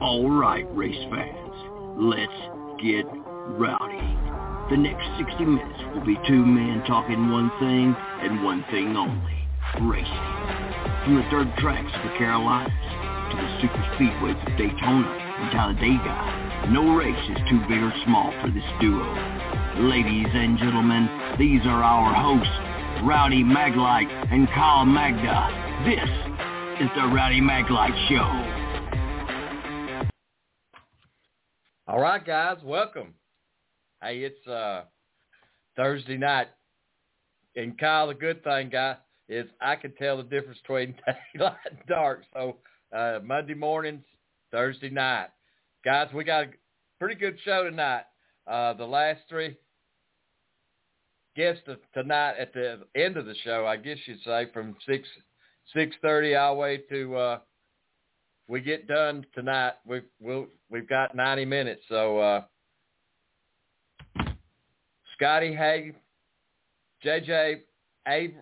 All right, race fans, let's get rowdy. The next 60 minutes will be two men talking one thing and one thing only, racing. From the dirt tracks of the Carolinas to the super speedways of Daytona and Talladega, no race is too big or small for this duo. Ladies and gentlemen, these are our hosts, Rowdy Maglite and Kyle Magda. This is the Rowdy Maglite Show. All right, guys, welcome. Hey, it's uh, Thursday night, and Kyle, the good thing, guy, is I can tell the difference between daylight and dark. So uh, Monday mornings, Thursday night, guys, we got a pretty good show tonight. Uh, the last three guests of tonight at the end of the show, I guess you'd say, from six six thirty all the way to uh, we get done tonight. We've we'll, we've got ninety minutes, so uh, Scottie Hiett, JJ Avery,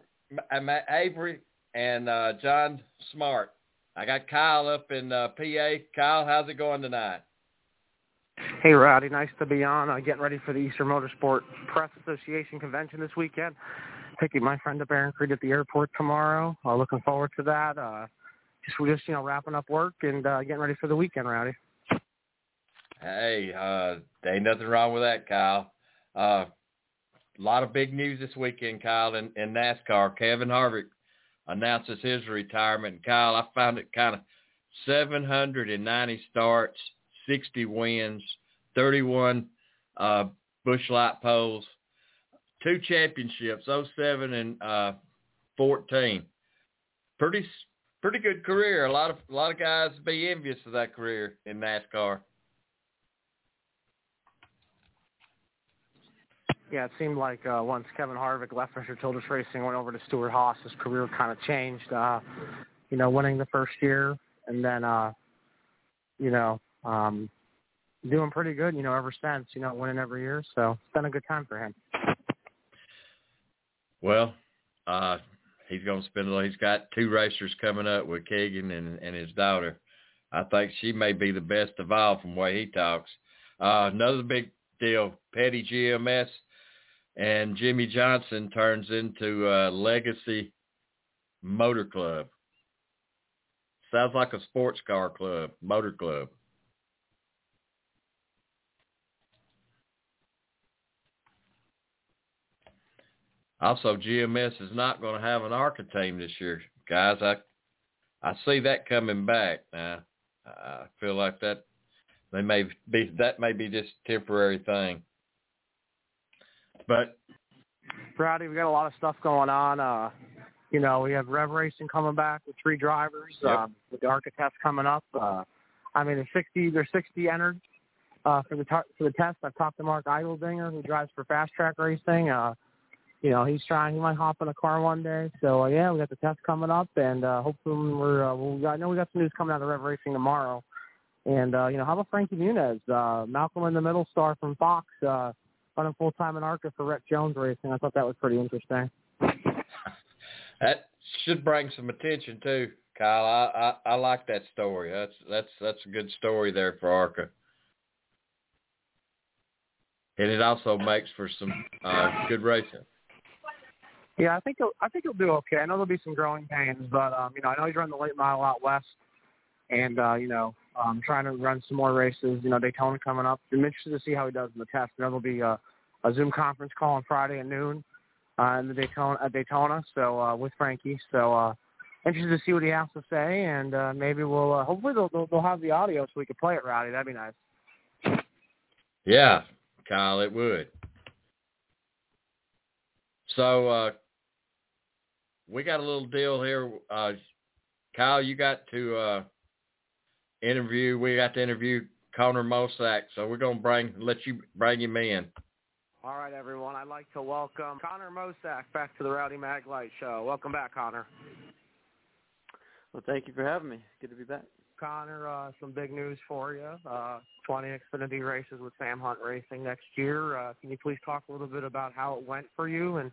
Avery and uh, John Smartt. I got Kyle up in uh, PA. Kyle, how's it going tonight? Hey, Rowdy. Nice to be on. Uh, getting ready for the Eastern Motorsport Press Association convention this weekend. Picking my friend up Aaron Creed at the airport tomorrow. Uh, looking forward to that. Uh, we're just you know wrapping up work and uh, getting ready for the weekend, Rowdy. Hey, uh, ain't nothing wrong with that, Kyle. Uh, a lot of big news this weekend, Kyle, in, in NASCAR. Kevin Harvick announces his retirement. Kyle, I found it kind of 790 starts, 60 wins, 31 uh, Busch Light poles, two championships, 07 and uh, 14. Pretty pretty good career. A lot of a lot of guys be envious of that career in NASCAR. Yeah, it seemed like uh, once Kevin Harvick left Richard Childress Racing, went over to Stewart Haas, his career kind of changed. Uh, you know, winning the first year, and then uh, you know, um, doing pretty good. You know, ever since. You know, winning every year. So it's been a good time for him. Well, uh, he's going to spend a lot. He's got two racers coming up with Keegan and, and his daughter. I think she may be the best of all from the way he talks. Uh, another big deal, Petty GMS and Jimmie Johnson turns into a Legacy Motor Club. Sounds like a sports car club, motor club. Also, GMS is not going to have an ARCA team this year, guys. I I see that coming back. Now, I feel like that they may be that may be just a temporary thing. But Rowdy, we got a lot of stuff going on. Uh, you know, we have Rev Racing coming back with three drivers. Yep. Um, with the ARCA test coming up. Uh, I mean, there's 60. There's 60 entered uh, for the tar- for the test. I've talked to Mark Eideldinger, who drives for Fast Track Racing. Uh, you know, he's trying. He might hop in a car one day. So uh, yeah, we got the test coming up, and uh, hopefully we're. Uh, we got, I know we got some news coming out of Rev Racing tomorrow. And uh, you know, how about Frankie Muniz, uh, Malcolm in the Middle star from Fox, uh, running full time in ARCA for Rette Jones Racing. I thought that was pretty interesting. that should bring some attention too, Kyle. I, I I like that story. That's that's that's a good story there for ARCA. And it also makes for some uh, good racing. Yeah, I think he'll, I think he'll do okay. I know there'll be some growing pains, but um, you know, I know he's running the late model out west, and uh, you know, um, trying to run some more races. You know, Daytona coming up. I'm interested to see how he does in the test. You know, there'll be a, a Zoom conference call on Friday at noon uh, in the Daytona at Daytona. So uh, with Frankie, so uh, interested to see what he has to say, and uh, maybe we'll uh, hopefully they'll, they'll they'll have the audio so we can play it, Rowdy. That'd be nice. Yeah, Kyle, it would. So uh, we got a little deal here. Uh, Kyle, you got to uh, interview. We got to interview Connor Mosack, so we're gonna bring let you bring him in. All right, everyone. I'd like to welcome Connor Mosack back to the Rowdy Maglite Show. Welcome back, Connor. Well, thank you for having me. Good to be back. Connor, uh, some big news for you. Uh, 20 Xfinity races with Sam Hunt Racing next year. Uh, can you please talk a little bit about how it went for you and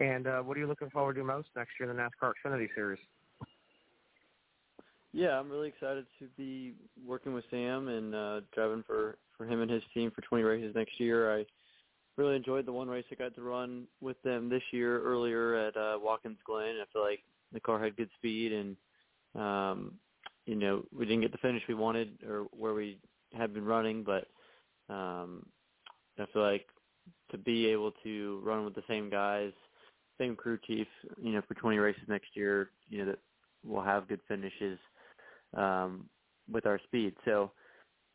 and uh, what are you looking forward to most next year in the NASCAR Xfinity Series? Yeah, I'm really excited to be working with Sam and uh, driving for for him and his team for 20 races next year. I really enjoyed the one race I got to run with them this year earlier at uh, Watkins Glen. I feel like the car had good speed and um, you know we didn't get the finish we wanted or where we had been running, but um, I feel like to be able to run with the same guys, same crew chief, you know, for 20 races next year, you know that we'll have good finishes um, with our speed. So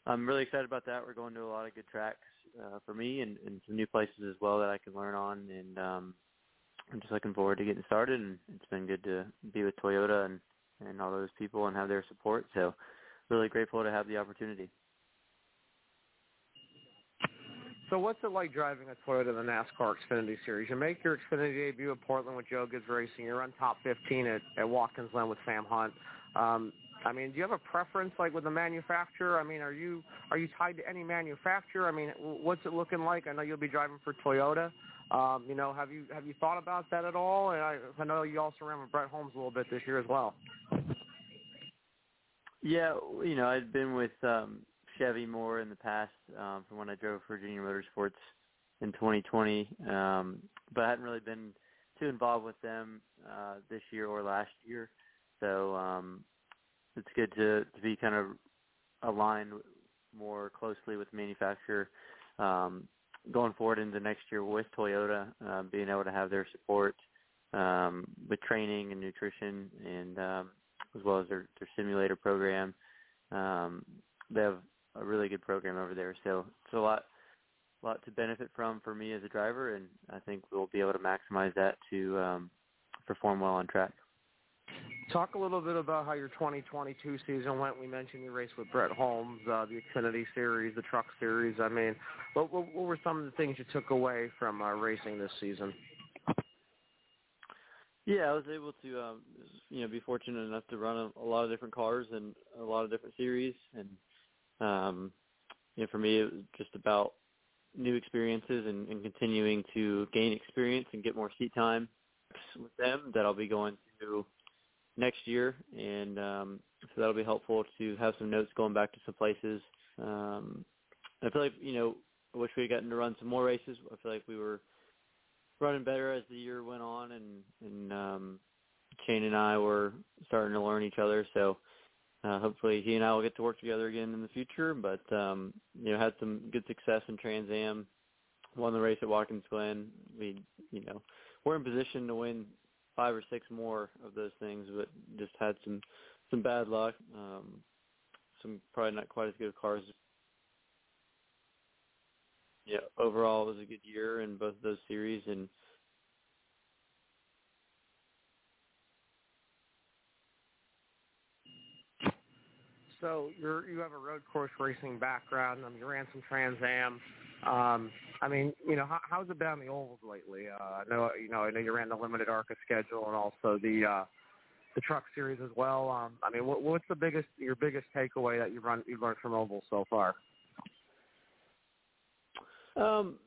I'm really excited about that. We're going to a lot of good tracks uh, for me and, and some new places as well that I can learn on. And um, I'm just looking forward to getting started. And it's been good to be with Toyota and, and all those people and have their support. So really grateful to have the opportunity. So what's it like driving a Toyota in the NASCAR Xfinity Series? You make your Xfinity debut at Portland with Joe Gibbs Racing. You're on top 15 at, at Watkins Glen with Sam Hunt. Um, I mean, do you have a preference like with the manufacturer? I mean, are you are you tied to any manufacturer? I mean, what's it looking like? I know you'll be driving for Toyota. Um, you know, have you have you thought about that at all? And I, I know you also ran with Bret Holmes a little bit this year as well. Yeah, you know, I'd been with um, Chevy more in the past um, from when I drove for Junior Motorsports in 2020, um, but I hadn't really been too involved with them uh, this year or last year. So um, it's good to to be kind of aligned more closely with the manufacturer um, going forward into next year with Toyota, uh, being able to have their support um, with training and nutrition, and um, as well as their their simulator program. Um, they have a really good program over there, so it's a lot lot to benefit from for me as a driver, and I think we'll be able to maximize that to um, perform well on track. Talk a little bit about how your 2022 season went. We mentioned you race with Bret Holmes, uh, the Xfinity Series, the Truck Series. I mean, what, what, what were some of the things you took away from uh, racing this season? Yeah, I was able to, um, you know, be fortunate enough to run a, a lot of different cars and a lot of different series, and um, you know, for me, it was just about new experiences and, and continuing to gain experience and get more seat time with them that I'll be going to next year, and um, so that'll be helpful to have some notes going back to some places. Um, I feel like you know, I wish we had gotten to run some more races. I feel like we were running better as the year went on, and and um, Shane and I were starting to learn each other. So uh, hopefully he and I will get to work together again in the future. But um, you know, had some good success in Trans Am. Won the race at Watkins Glen. We you know we're in position to win five or six more of those things, but just had some some bad luck. Um, some probably not quite as good cars. Yeah, overall it was a good year in both those series, and So you're you have a road course racing background. I mean, you ran some Trans Am. Um, I mean, you know, how, how's it been on the ovals lately? Uh, I know, you know, I know you ran the limited ARCA schedule and also the uh, the truck series as well. Um, I mean, what, what's the biggest your biggest takeaway that you run you learned from ovals so far? Um,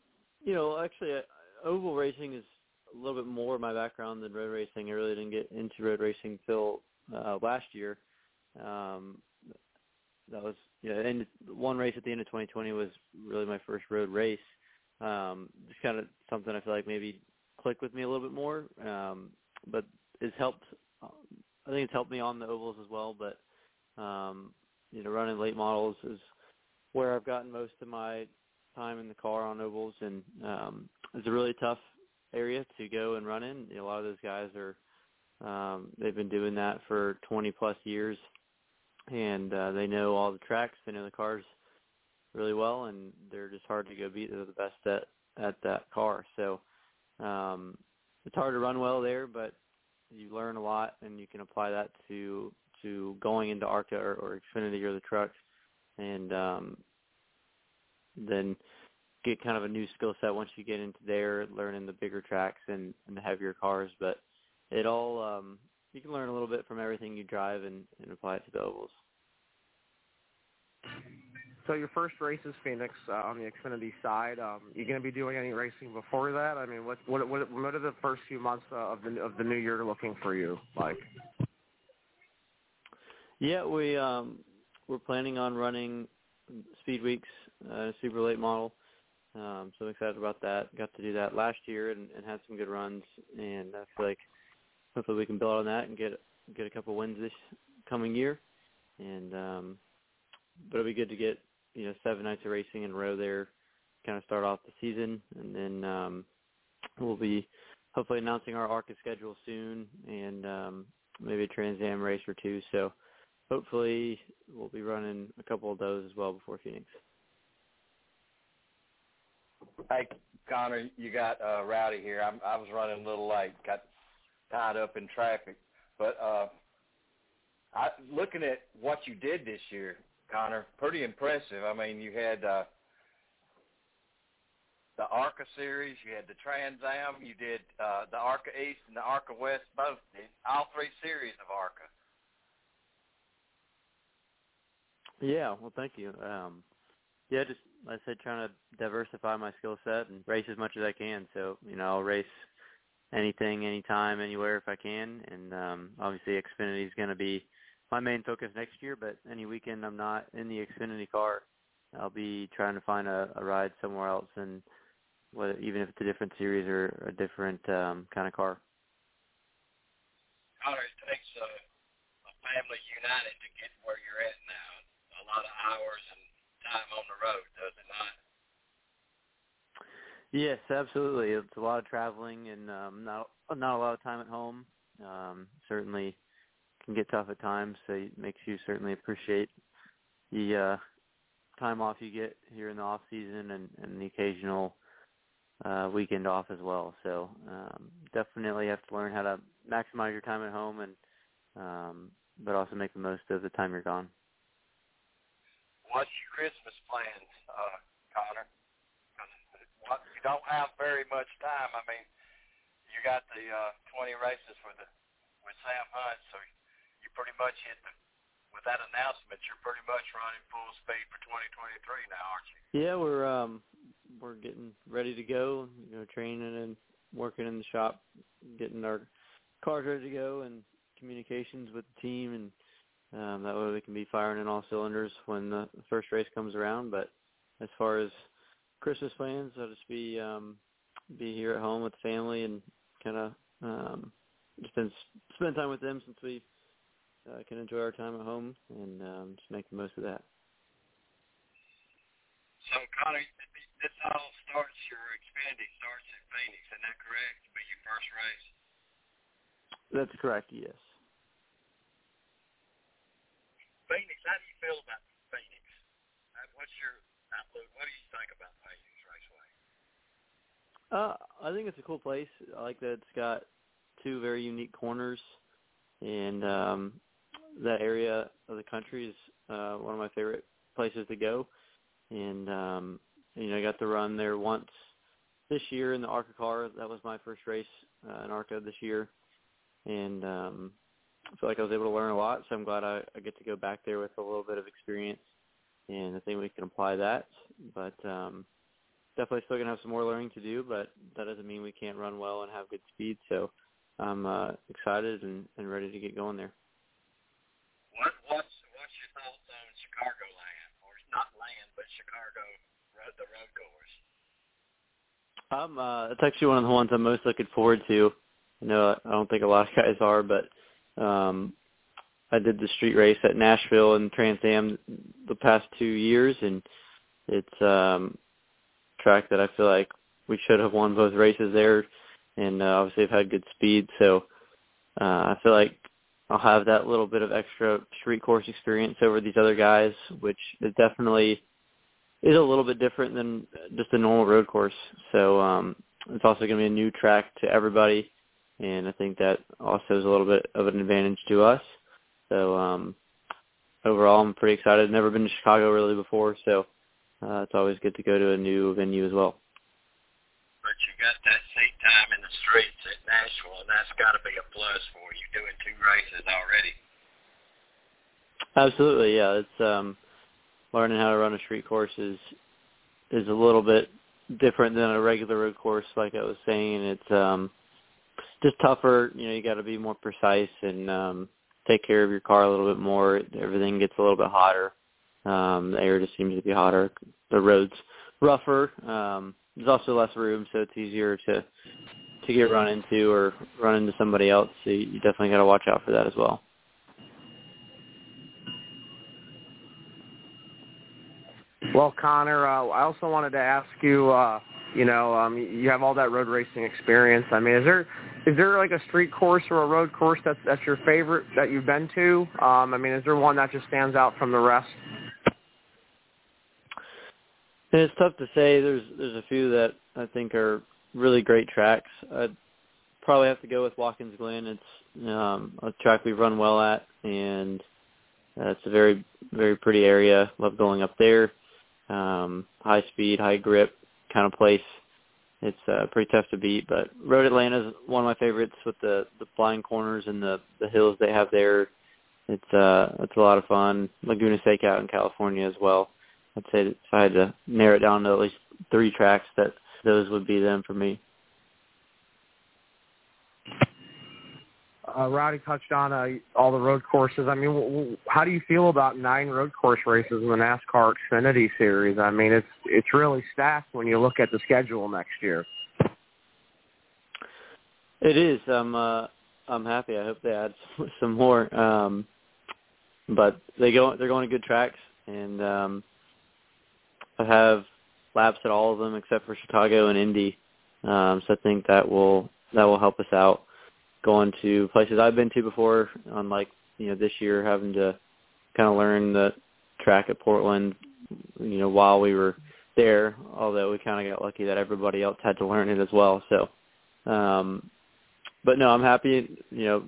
you know, actually, uh, oval racing is a little bit more my background than road racing. I really didn't get into road racing till uh, last year. Um, that was know, and one race at the end of 2020 was really my first road race. Um, just kind of something I feel like maybe clicked with me a little bit more. Um, but it's helped. I think it's helped me on the ovals as well. But um, you know, running late models is where I've gotten most of my time in the car on ovals, and um, it's a really tough area to go and run in. A lot of those guys are um, they've been doing that for 20 plus years and uh, they know all the tracks. They know the cars really well, and they're just hard to go beat. They're the best at at that car. So um, it's hard to run well there, but you learn a lot, and you can apply that to to going into ARCA or, or Xfinity or the truck, and um, then get kind of a new skill set once you get into there, learning the bigger tracks and, and the heavier cars. But it all um, you can learn a little bit from everything you drive and, and apply it to the ovals. So your first race is Phoenix uh, on the Xfinity side. Um, you going to be doing any racing before that? I mean, what what what, what are the first few months uh, of the of the new year looking for you like? Yeah, we um, we're planning on running speed weeks, uh, super late model. Um, so I'm excited about that. Got to do that last year and, and had some good runs, and I feel like hopefully we can build on that and get get a couple wins this coming year. And um, but it'll be good to get you know seven nights of racing in a row there, kind of start off the season, and then um, we'll be hopefully announcing our ARCA schedule soon, and um, maybe a Trans Am race or two. So hopefully we'll be running a couple of those as well before Phoenix. Hey, Connor, you got uh, Rowdy here. I'm, I was running a little late, got tied up in traffic, but uh, I, looking at what you did this year, Connor. Pretty impressive. I mean, you had uh, the ARCA series, you had the Trans Am, you did uh, the ARCA East and the ARCA West, both did all three series of ARCA. Yeah, well, thank you. Um, yeah, just like I said, trying to diversify my skill set and race as much as I can. So you know, I'll race anything, anytime, anywhere if I can. And um, obviously, Xfinity is going to be my main focus next year, but any weekend I'm not in the Xfinity car, I'll be trying to find a, a ride somewhere else, and whether even if it's a different series or a different um, kind of car. Connor, it takes a, a family united to get where you're at now. A lot of hours and time on the road, does it not? Yes, absolutely. It's a lot of traveling and um, not not a lot of time at home. Um, certainly can get tough at times, so it makes you certainly appreciate the uh, time off you get here in the off season and, and the occasional uh, weekend off as well. So um, definitely have to learn how to maximize your time at home and um, but also make the most of the time you're gone. What's your Christmas plans, uh, Connor? Don't have very much time. I mean, you got the uh, 20 races for the with Sam Hunt, so you pretty much hit the with that announcement. You're pretty much running full speed for 2023 now, aren't you? Yeah, we're um we're getting ready to go. You know, training and working in the shop, getting our cars ready to go, and communications with the team, and um, that way we can be firing in all cylinders when the first race comes around. But as far as Christmas plans, I'll just be um, be here at home with the family and kind of um, just been spend time with them since we uh, can enjoy our time at home and um, just make the most of that. So, Connor, this all starts, your Xfinity starts at Phoenix, isn't that correct? Be your first race? That's correct, yes. Phoenix, how do you feel about Phoenix? Uh, what's your What do you think about Phoenix Raceway? Uh, I think it's a cool place. I like that it's got two very unique corners, and um, that area of the country is uh, one of my favorite places to go. And um, you know, I got to run there once this year in the ARCA car. That was my first race uh, in ARCA this year, and um, I feel like I was able to learn a lot. So I'm glad I, I get to go back there with a little bit of experience, and I think we can apply that. But um, definitely still gonna have some more learning to do, but that doesn't mean we can't run well and have good speed. So I'm uh, excited and, and ready to get going there. What what's what's your thoughts on Chicago land, or not land, but Chicago the road course? Um, uh, it's actually one of the ones I'm most looking forward to. I know I don't think a lot of guys are, but um, I did the street race at Nashville and Trans Am the past two years, and it's um, track that I feel like we should have won both races there, and uh, obviously have had good speed. So uh, I feel like I'll have that little bit of extra street course experience over these other guys, which is definitely is a little bit different than just a normal road course. So um, it's also going to be a new track to everybody, and I think that also is a little bit of an advantage to us. So um, overall, I'm pretty excited. Never been to Chicago really before, so uh, it's always good to go to a new venue as well. But you got that seat time in the streets at Nashville, and that's got to be a plus for you doing two races already. Absolutely, yeah. It's um, learning how to run a street course is is a little bit different than a regular road course. Like I was saying, it's um, just tougher. You know, you got to be more precise and um, take care of your car a little bit more. Everything gets a little bit hotter. Um, the air just seems to be hotter. The roads rougher. Um, there's also less room, so it's easier to to get run into or run into somebody else. So you definitely got to watch out for that as well. Well, Connor, uh, I also wanted to ask you. Uh, you know, um, you have all that road racing experience. I mean, is there is there like a street course or a road course that's that's your favorite that you've been to? Um, I mean, is there one that just stands out from the rest? And it's tough to say. There's there's a few that I think are really great tracks. I'd probably have to go with Watkins Glen. It's um, a track we've run well at, and uh, it's a very very pretty area. Love going up there. Um, high speed, high grip kind of place. It's uh, pretty tough to beat, but Road Atlanta is one of my favorites with the the blind corners and the the hills they have there. It's uh it's a lot of fun. Laguna Seca out in California as well. I'd say if I had to narrow it down to at least three tracks, that those would be them for me. Uh, Rowdy touched on uh, all the road courses. I mean, w- w- how do you feel about nine road course races in the NASCAR Xfinity Series? I mean, it's it's really stacked when you look at the schedule next year. It is. I'm uh, I'm happy. I hope they add some, some more. Um, but they go they're going to good tracks, and um, I have laps at all of them except for Chicago and Indy. Um, so I think that will that will help us out going to places I've been to before. Unlike you know this year, having to kind of learn the track at Portland, you know, while we were there. Although we kind of got lucky that everybody else had to learn it as well. So, um, but no, I'm happy. You know,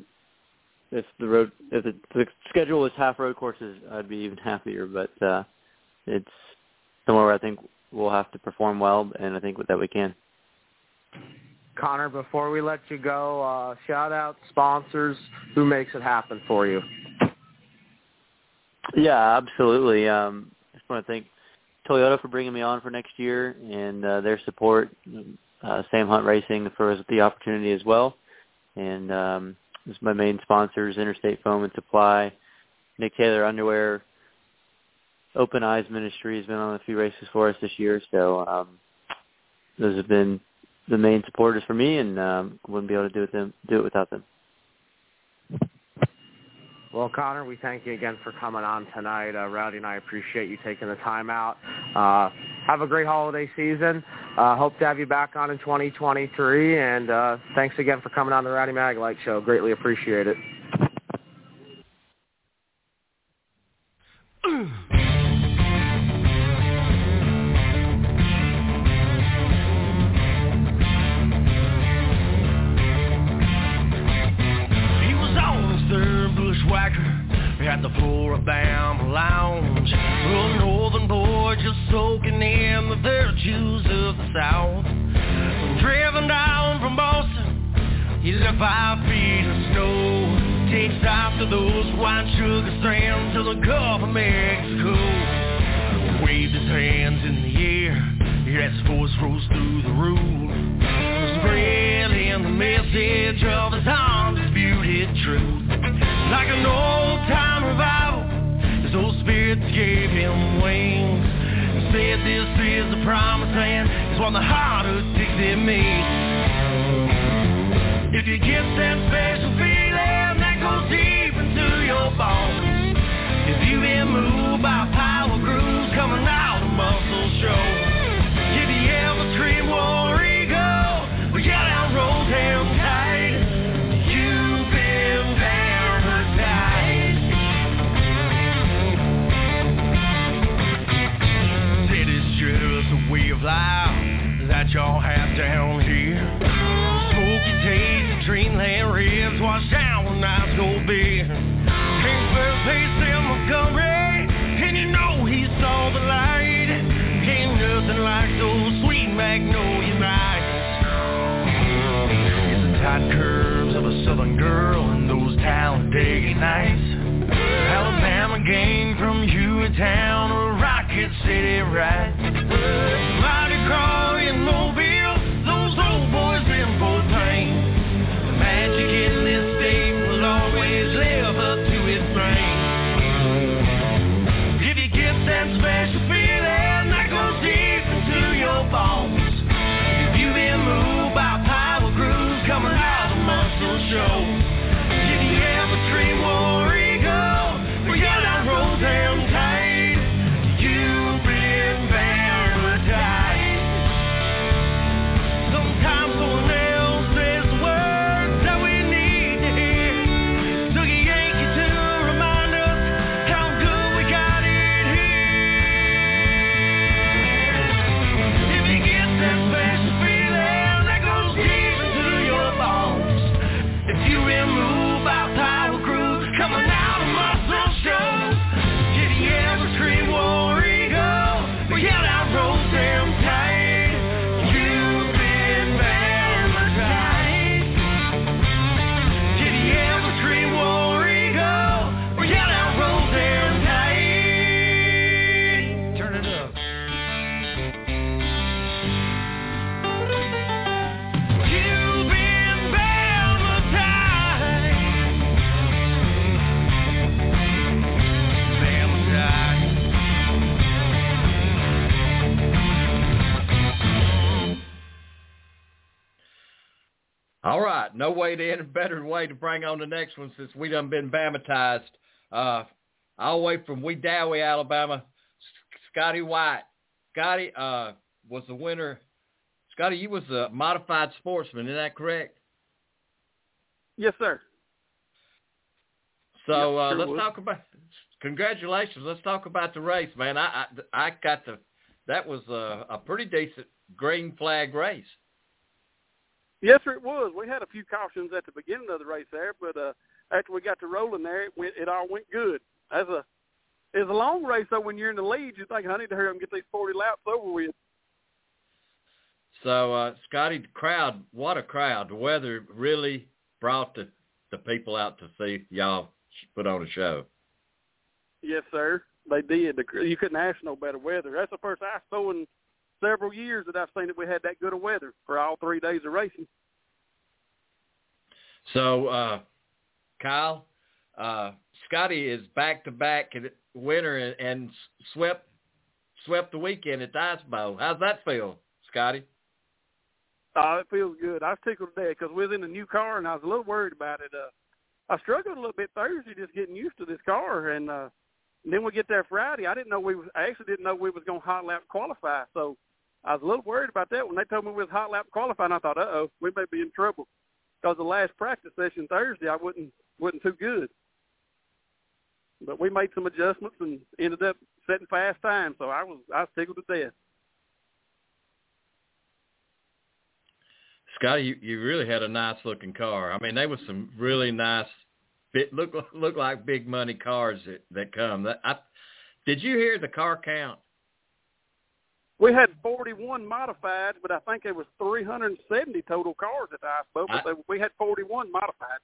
if the road if the, the schedule was half road courses, I'd be even happier. But uh, it's somewhere where I think we'll have to perform well, and I think that we can. Connor, before we let you go, uh, shout out sponsors. Who makes it happen for you? Yeah, absolutely. Um, I just want to thank Toyota for bringing me on for next year and uh, their support. Uh, Sam Hunt Racing for the opportunity as well. And um, my main sponsors, Interstate Foam and Supply, Nick Taylor Underwear, Open Eyes Ministry has been on a few races for us this year. So um, those have been the main supporters for me, and um, wouldn't be able to do it them do it without them. Well, Connor, we thank you again for coming on tonight. Uh, Rowdy and I appreciate you taking the time out. Uh, have a great holiday season. Uh, hope to have you back on in 2023. And uh, thanks again for coming on the Rowdy Maglite Show. Greatly appreciate it. five feet of snow. Takes after those white sugar strands to the Gulf of Mexico. Waved his hands in the air as his voice rose through the roof. Spreading the message of his undisputed truth. Like an old-time revival, his old spirits gave him wings. Said this is the promised land, is what the heart of Dixie means. If you get that special feeling that goes deep into your bones, if you've been moved by power grooves coming out of Muscle Shoals, was down when I was gonna first place in Montgomery, and you know he saw the light. Ain't nothing like those sweet magnolia nights. It's the tight curves of a southern girl and those Talladega nights. Alabama game from Hueytown or Rocket City, right? No way to any better way to bring on the next one since we done been bammatized. Uh, all the way from Wedowee, Alabama, Scottie Hiett. Scottie uh, was the winner. Scottie, you was a modified sportsman, is that correct? Yes, sir. So uh, sure let's talk about. Congratulations. Let's talk about the race, man. I I, I got the. That was a, a pretty decent green flag race. Yes, sir, it was. We had a few cautions at the beginning of the race there, but uh, after we got to rolling there, it went, it all went good. As a it's a long race, though. When you're in the lead, you think, I need to hurry up and get these 40 laps over with. So uh, Scottie, the crowd, what a crowd! The weather really brought the the people out to see y'all put on a show. Yes, sir. They did. The, you couldn't ask no better weather. That's the first I saw in several years that I've seen that we had that good of weather for all three days of racing. So uh, Kyle, uh, Scottie is back to back winner and, and swept swept the weekend at the Ice Bowl. How's that feel, Scottie? Oh, it feels good. I was tickled to death because we was in a new car and I was a little worried about it. Uh, I struggled a little bit Thursday just getting used to this car, and, uh, and then we get there Friday. I didn't know we was. I actually didn't know we was going to hot lap qualify, so I was a little worried about that when they told me we was hot lap qualifying. I thought, uh oh, we may be in trouble because the last practice session Thursday I wasn't wasn't too good. But we made some adjustments and ended up setting fast time, so I was I was tickled to death. Scottie, you, you really had a nice looking car. I mean, they was some really nice, bit look look like big money cars that that come. That, I, did you hear the car count? We had 41 modified, but I think it was 370 total cars at the Ice Bowl. But I- we had 41 modified.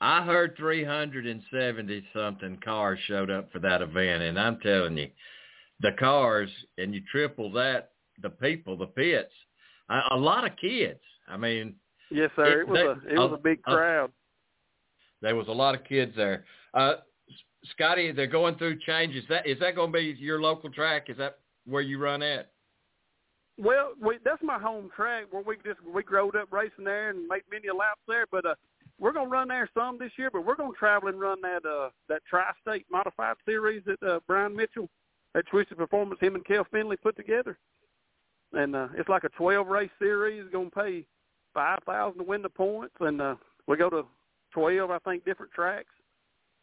I heard 370 something cars showed up for that event, and I'm telling you, the cars, and you triple that, the people, the pits, a, a lot of kids. I mean, Yes, sir. It, was they- a it was a big uh, crowd. there was a lot of kids there. Uh, Scottie, they're going through changes. That is that going to be your local track? Is that where you run at? Well, we, that's my home track where we just we growed up racing there and made many laps there. But uh, we're gonna run there some this year. But we're gonna travel and run that uh that tri-state modified series that uh, Brian Mitchell, that Twisted Performance, him and Kel Finley put together. And uh, it's like a 12 race series. Gonna pay five thousand to win the points, and uh, we go to 12, I think, different tracks.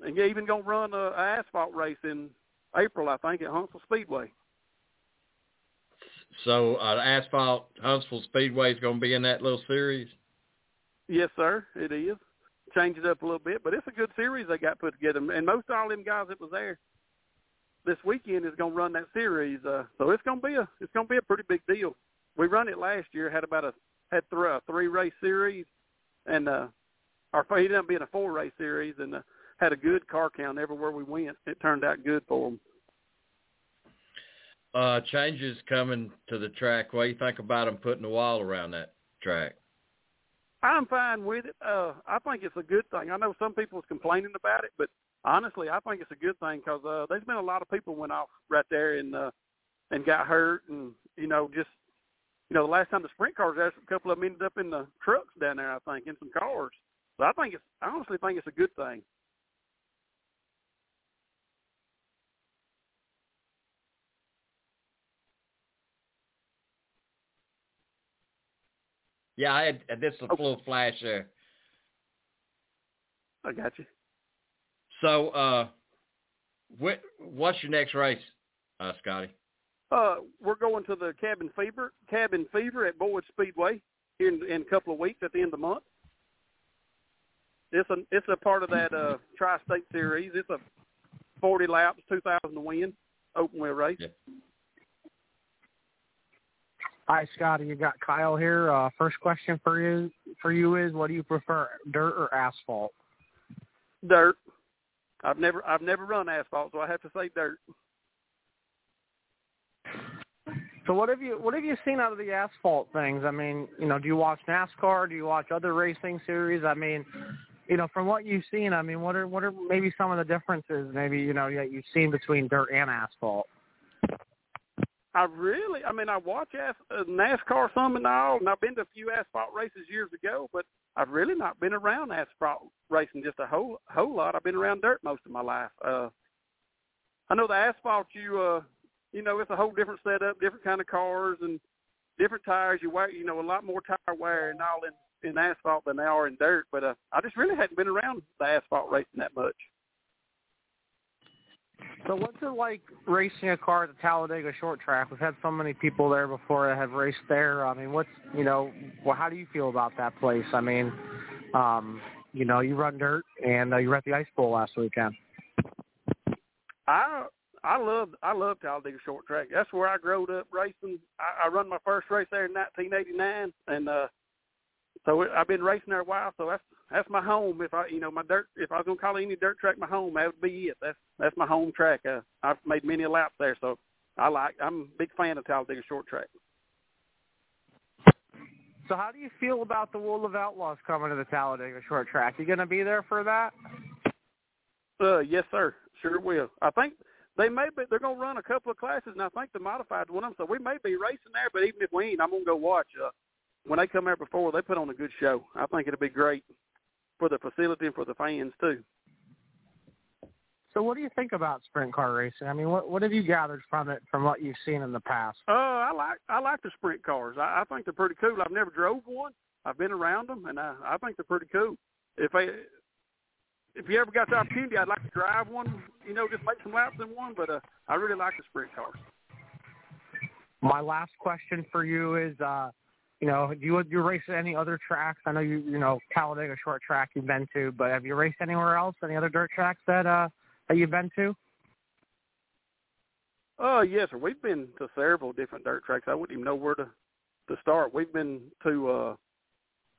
And you're even gonna run a, a asphalt race in April, I think, at Huntsville Speedway. So uh, asphalt Huntsville Speedway is going to be in that little series. Yes, sir, it is. Change it up a little bit, but it's a good series they got put together. And most all them guys that was there this weekend is going to run that series. Uh, so it's going to be a it's going to be a pretty big deal. We run it last year, had about a had th- a three race series, and uh, our he ended up being a four race series, and uh, had a good car count everywhere we went. It turned out good for him. Uh, changes coming to the track. What do you think about them putting a wall around that track? I'm fine with it. Uh, I think it's a good thing. I know some people people's complaining about it, but honestly, I think it's a good thing because uh, there's been a lot of people went off right there and uh, and got hurt, and you know, just you know, the last time the sprint cars, a couple of them ended up in the trucks down there. I think in some cars. So I think it's. I honestly think it's a good thing. Yeah, I had this a little flash there. I got you. So, uh, what what's your next race, uh, Scottie? Uh, we're going to the Cabin Fever Cabin Fever at Boyd Speedway in in a couple of weeks at the end of the month. It's a it's a part of that uh, tri-state series. It's a 40 laps, 2,000 to win open wheel race. Yeah. Hi, Scottie. You got Kyle here. Uh, first question for you for you is, what do you prefer, dirt or asphalt? Dirt. I've never I've never run asphalt, so I have to say dirt. So what have you what have you seen out of the asphalt things? I mean, you know, do you watch NASCAR? Do you watch other racing series? I mean, you know, from what you've seen, I mean, what are what are maybe some of the differences maybe you know that you've seen between dirt and asphalt? I really, I mean, I watch uh, NASCAR some and all, and I've been to a few asphalt races years ago, but I've really not been around asphalt racing just a whole whole lot. I've been around dirt most of my life. Uh, I know the asphalt, you uh, you know, it's a whole different setup, different kind of cars and different tires. You wear, you know, a lot more tire wear and all in in asphalt than they are in dirt. But uh, I just really hadn't been around the asphalt racing that much. So what's it like racing a car at the Talladega short track? We've had so many people there before that have raced there. I mean, what's you know, well, how do you feel about that place? I mean, um, you know, you run dirt, and uh, you were at the Ice Bowl last weekend. I I love I love Talladega short track. That's where I growed up racing. I, I run my first race there in 1989, and uh, so I've been racing there a while. So that's that's my home. If I, you know, my dirt, if I was gonna call any dirt track my home, that would be it. That's that's my home track. Uh, I've made many laps there, so I like. I'm a big fan of Talladega short track. So how do you feel about the World of Outlaws coming to the Talladega short track? You gonna be there for that? Uh, yes, sir. Sure will. I think they may be. They're gonna run a couple of classes, and I think the modified one of them. So we may be racing there, but even if we ain't, I'm gonna go watch. Uh, when they come there before, they put on a good show. I think it'll be great for the facility and for the fans too. So what do you think about sprint car racing? I mean, what what have you gathered from it from what you've seen in the past? Uh, I like I like the sprint cars. I, I think they're pretty cool. I've never drove one. I've been around them, and I, I think they're pretty cool. If they if you ever got the opportunity, I'd like to drive one. You know, just make some laps in one. But uh, I really like the sprint cars. My last question for you is, uh, you know, do you you race any other tracks? I know you you know Talladega short track you've been to, but have you raced anywhere else? Any other dirt tracks that uh that you've been to? Oh yes, sir. We've been to several different dirt tracks. I wouldn't even know where to to start. We've been to uh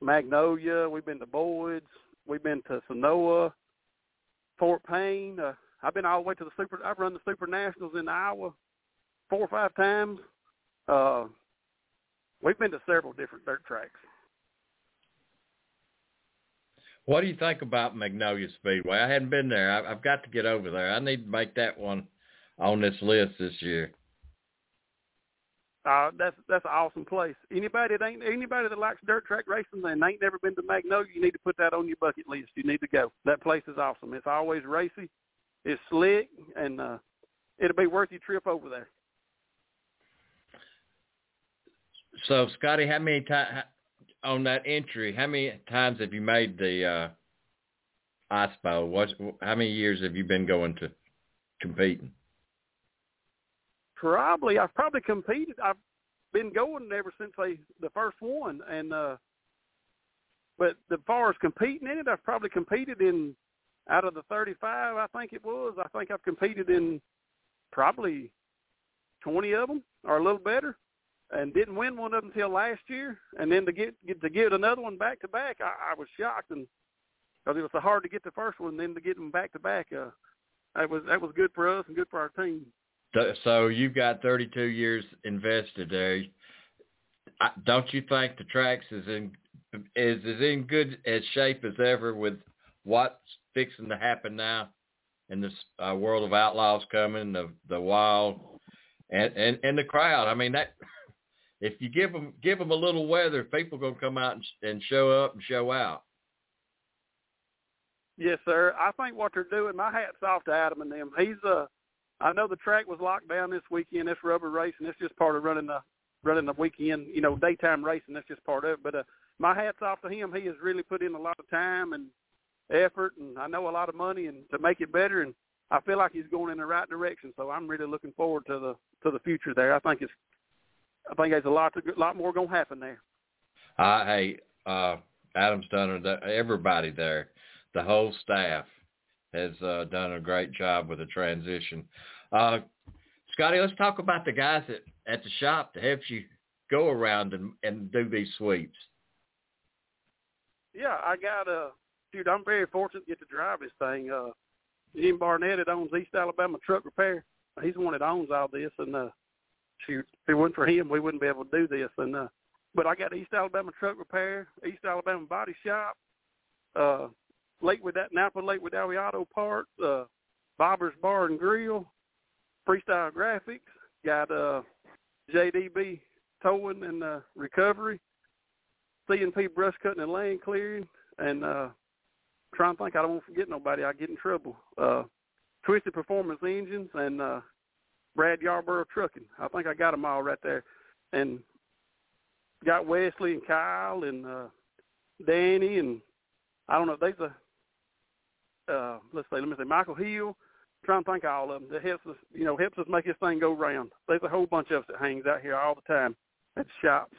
Magnolia. We've been to Boyd's. We've been to Senoia, Fort Payne. Uh, I've been all the way to the super. I've run the Super Nationals in Iowa four or five times. Uh, we've been to several different dirt tracks. What do you think about Magnolia Speedway? I hadn't been there. I, I've got to get over there. I need to make that one on this list this year. Uh, that's that's an awesome place. Anybody that ain't anybody that likes dirt track racing and ain't never been to Magnolia, you need to put that on your bucket list. You need to go. That place is awesome. It's always racy, it's slick, and uh, it'll be worth your trip over there. So, Scottie, how many times on that entry? How many times have you made the uh, ice bowl? What? How many years have you been going to competing? Probably, I've probably competed. I've been going ever since they the first one, and uh, but as far as competing in it, I've probably competed in out of the 35, I think it was. I think I've competed in probably 20 of them or a little better. And didn't win one of them until last year, and then to get, get to get another one back to back, I, I was shocked, and because it was so hard to get the first one, and then to get them back to back, uh, that was that was good for us and good for our team. So you've got 32 years invested there. Don't you think the tracks is in is as in good as shape as ever with what's fixing to happen now in this uh, world of outlaws coming, the the wild, and and and the crowd. I mean that if you give them give them a little weather, people gonna come out and, and show up and show out. Yes, sir. I think what they're doing. My hat's off to Adam and them. He's uh, I know the track was locked down this weekend. This rubber racing. It's just part of running the running the weekend. You know, daytime racing. That's just part of it. But uh, my hat's off to him. He has really put in a lot of time and effort, and I know a lot of money, and to make it better. And I feel like he's going in the right direction. So I'm really looking forward to the to the future there. I think it's I think there's a lot to, lot more going to happen there. Uh, hey, uh, Adam's done everybody there, the whole staff has uh, done a great job with the transition. Uh, Scottie, let's talk about the guys at, at the shop that helps you go around and, and do these sweeps. Yeah, I got a uh, dude. I'm very fortunate to get to drive this thing. Uh, Jim Barnett that owns East Alabama Truck Repair. He's the one that owns all this, and uh, shoot, if it wasn't for him, we wouldn't be able to do this. And uh, but I got East Alabama Truck Repair, East Alabama Body Shop, uh, Lake with that Napa Lake with Auto Parts, uh, Bobber's Bar and Grill, Freestyle Graphics, got uh, JDB Towing and uh, Recovery, C&P Brush Cutting and Land Clearing, and uh, trying to think I don't want to forget nobody. I get in trouble. Uh, Twisted Performance Engines and uh, Brad Yarborough Trucking. I think I got them all right there, and got Wesley and Kyle and uh, Danny and I don't know. There's a uh, let's say let me say Michael Hill. I'm trying to think of all of them that helps us, you know, helps us make this thing go round. There's a whole bunch of us that hangs out here all the time at the shop.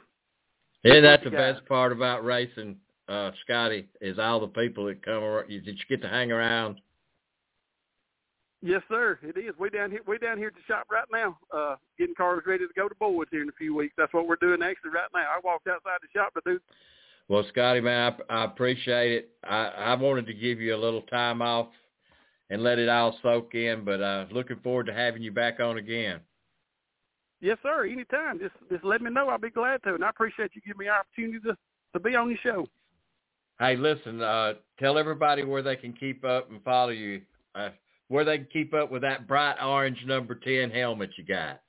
Yeah, that's the best part about racing, uh, Scottie, is all the people that come around, that you get to hang around Yes, sir. It is. We down here. We down here at the shop right now, uh, getting cars ready to go to boards here in a few weeks. That's what we're doing actually right now. I walked outside the shop to do. Well, Scottie, man, I, I appreciate it. I, I wanted to give you a little time off and let it all soak in, but uh, looking forward to having you back on again. Yes, sir. Anytime. Just just let me know. I'll be glad to, and I appreciate you giving me the opportunity to to be on your show. Hey, listen. Uh, tell everybody where they can keep up and follow you. Uh, where they can keep up with that bright orange number 10 helmet you got.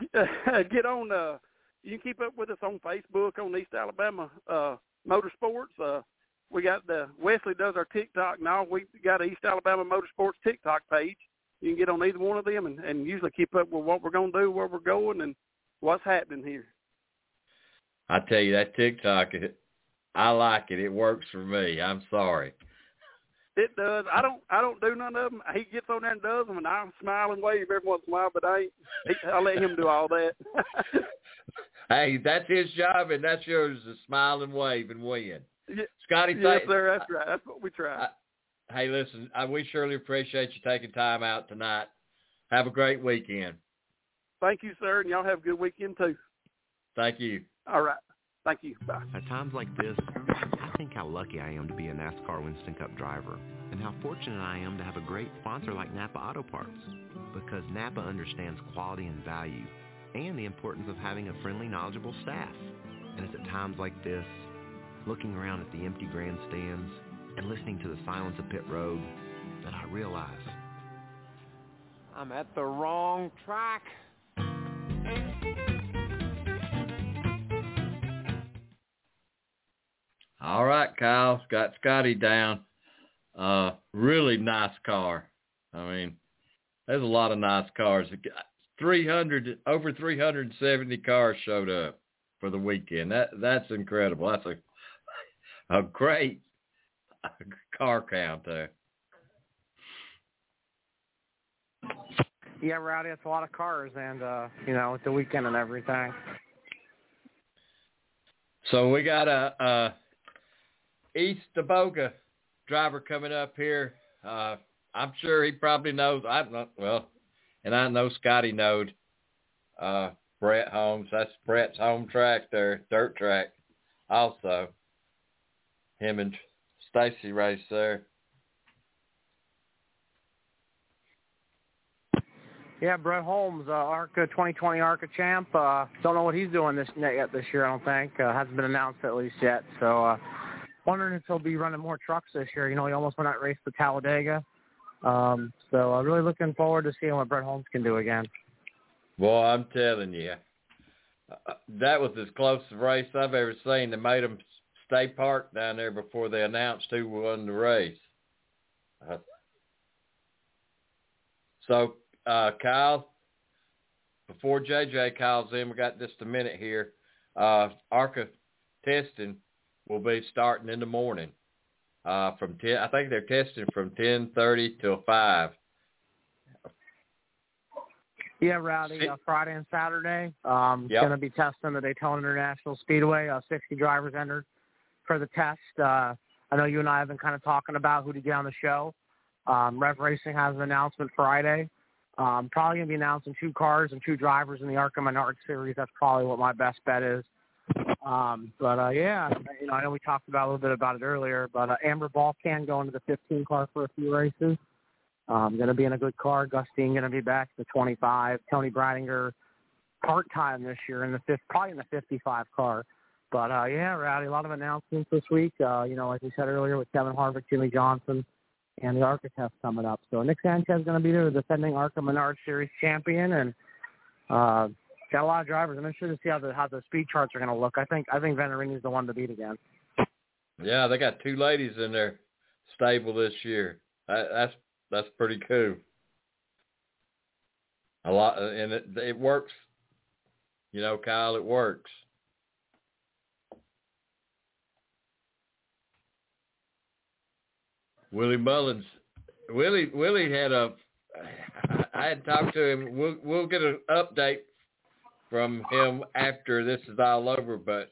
Get on, uh, you can keep up with us on Facebook on East Alabama uh, Motorsports. Uh, we got the, Wesley does our TikTok now. We've got East Alabama Motorsports TikTok page. You can get on either one of them and, and usually keep up with what we're going to do, where we're going, and what's happening here. I tell you, that TikTok, I like it. It works for me. I'm sorry. It does. I don't. I don't do none of them. He gets on there and does them, and I smile and wave every once in a while. But I, ain't, I let him do all that. hey, that's his job, and that's yours to smile and wave and win. Yeah, Scottie, yes, sir. That's right. That's what we try. I, hey, listen, I, we surely appreciate you taking time out tonight. Have a great weekend. Thank you, sir, and y'all have a good weekend too. Thank you. All right. Thank you. Bye. At times like this, think how lucky I am to be a NASCAR Winston Cup driver and how fortunate I am to have a great sponsor like Napa Auto Parts because Napa understands quality and value and the importance of having a friendly, knowledgeable staff. And it's at times like this, looking around at the empty grandstands and listening to the silence of pit road, that I realize I'm at the wrong track. All right, Kyle. Got Scottie down. Uh, really nice car. I mean, there's a lot of nice cars. 300 over 370 cars showed up for the weekend. That that's incredible. That's a a great car count there. Yeah, Rowdy, it's a lot of cars, and uh, you know, it's the weekend and everything. So we got a, a East Daboga driver coming up here. Uh, I'm sure he probably knows. I don't well, and I know Scottie knowed uh, Bret Holmes. That's Bret's home track there, dirt track. Also, him and Stacy race there. Yeah, Bret Holmes, uh, ARCA 2020 ARCA champ. Uh, don't know what he's doing this yet this year. I don't think uh, hasn't been announced at least yet. So, uh, wondering if he'll be running more trucks this year. You know, he almost won that race to Talladega. Um, so, I'm uh, really looking forward to seeing what Bret Holmes can do again. Well, I'm telling you, uh, that was as close a race I've ever seen. They made them stay parked down there before they announced who won the race. Uh, so uh, Kyle, before JJ calls in, we got just a minute here. Uh, ARCA testing will be starting in the morning. Uh, from ten, I think they're testing from ten thirty till five. Yeah, Rowdy, uh, Friday and Saturday. Um, Yep. Going to be testing the Daytona International Speedway. Uh, 60 drivers entered for the test. Uh, I know you and I have been kind of talking about who to get on the show. Um, Rev Racing has an announcement Friday. Um, probably going to be announcing two cars and two drivers in the ARCA Menard Series. That's probably what my best bet is. Um, but uh, yeah, you know, I know we talked about a little bit about it earlier, but uh, Amber Balcaen go into the 15 car for a few races. Um, going to be in a good car. Gus Dean going to be back to 25. Toni Breidinger part time this year in the fifth, probably in the 55 car. But uh, yeah, Rowdy, a lot of announcements this week. Uh, you know, like we said earlier with Kevin Harvick, Jimmie Johnson, and the ARCA test coming up. So Nick Sanchez is going to be there, the defending ARCA Menard Series champion, and uh, got a lot of drivers. I'm interested to see how the how the speed charts are going to look. I think I think Venturini is the one to beat again. Yeah, they got two ladies in their stable this year. That, that's that's pretty cool. A lot, and it it works. You know, Kyle, it works. Willie Mullins, Willie Willie had a. I had talked to him. We'll we'll get an update from him after this is all over, but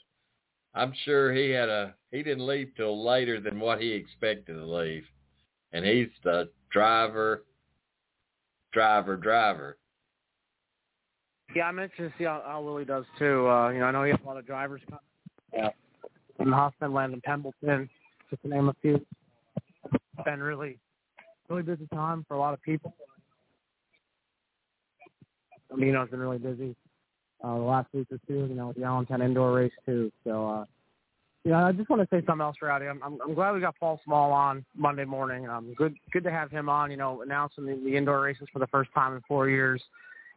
I'm sure he had a he didn't leave till later than what he expected to leave, and he's the driver, driver, driver. Yeah, I'm interested to see how, how Willie does too. Uh, you know, I know he has a lot of drivers coming. Yeah. From Hoffman, and Pembleton, just to name a few. It's been really, really busy time for a lot of people. I mean, you know, it's been really busy uh, the last week or two, you know, with the Allentown indoor race too. So, uh, you I just want to say something else, Rowdy. I'm, I'm, I'm glad we got Paul Small on Monday morning. Um, good, good to have him on. You know, announcing the, the indoor races for the first time in four years,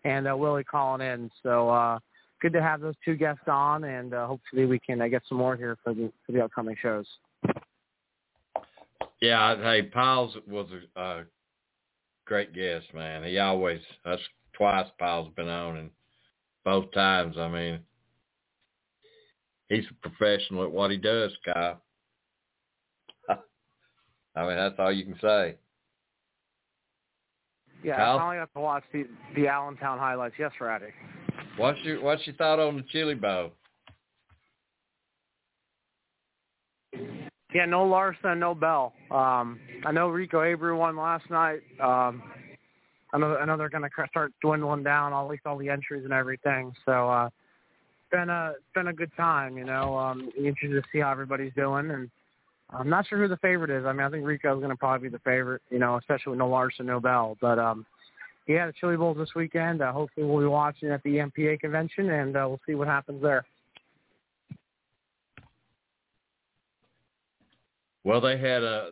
and uh, Willie calling in. So, uh, good to have those two guests on, and uh, hopefully we can uh, get some more here for the for the upcoming shows. Yeah, hey, Piles was a, a great guest, man. He always that's twice Piles been on, and both times, I mean, he's a professional at what he does, Kyle. I mean, that's all you can say. Yeah, Kyle? I finally got to watch the the Allentown highlights. Yes, Rowdy. What's your What's your thought on the Chili Bowl? Yeah, no Larson, no Bell. Um, I know Rico Abreu won last night. Um, I know, I know they're going to start dwindling down at least all the entries and everything. So uh, it's been a it's been a good time. You know, um, interested to see how everybody's doing, and I'm not sure who the favorite is. I mean, I think Rico's going to probably be the favorite. You know, especially with no Larson, no Bell. But um, yeah, the Chili Bowls this weekend. Uh, hopefully, we'll be watching at the EMPA convention, and uh, we'll see what happens there. Well, they had a,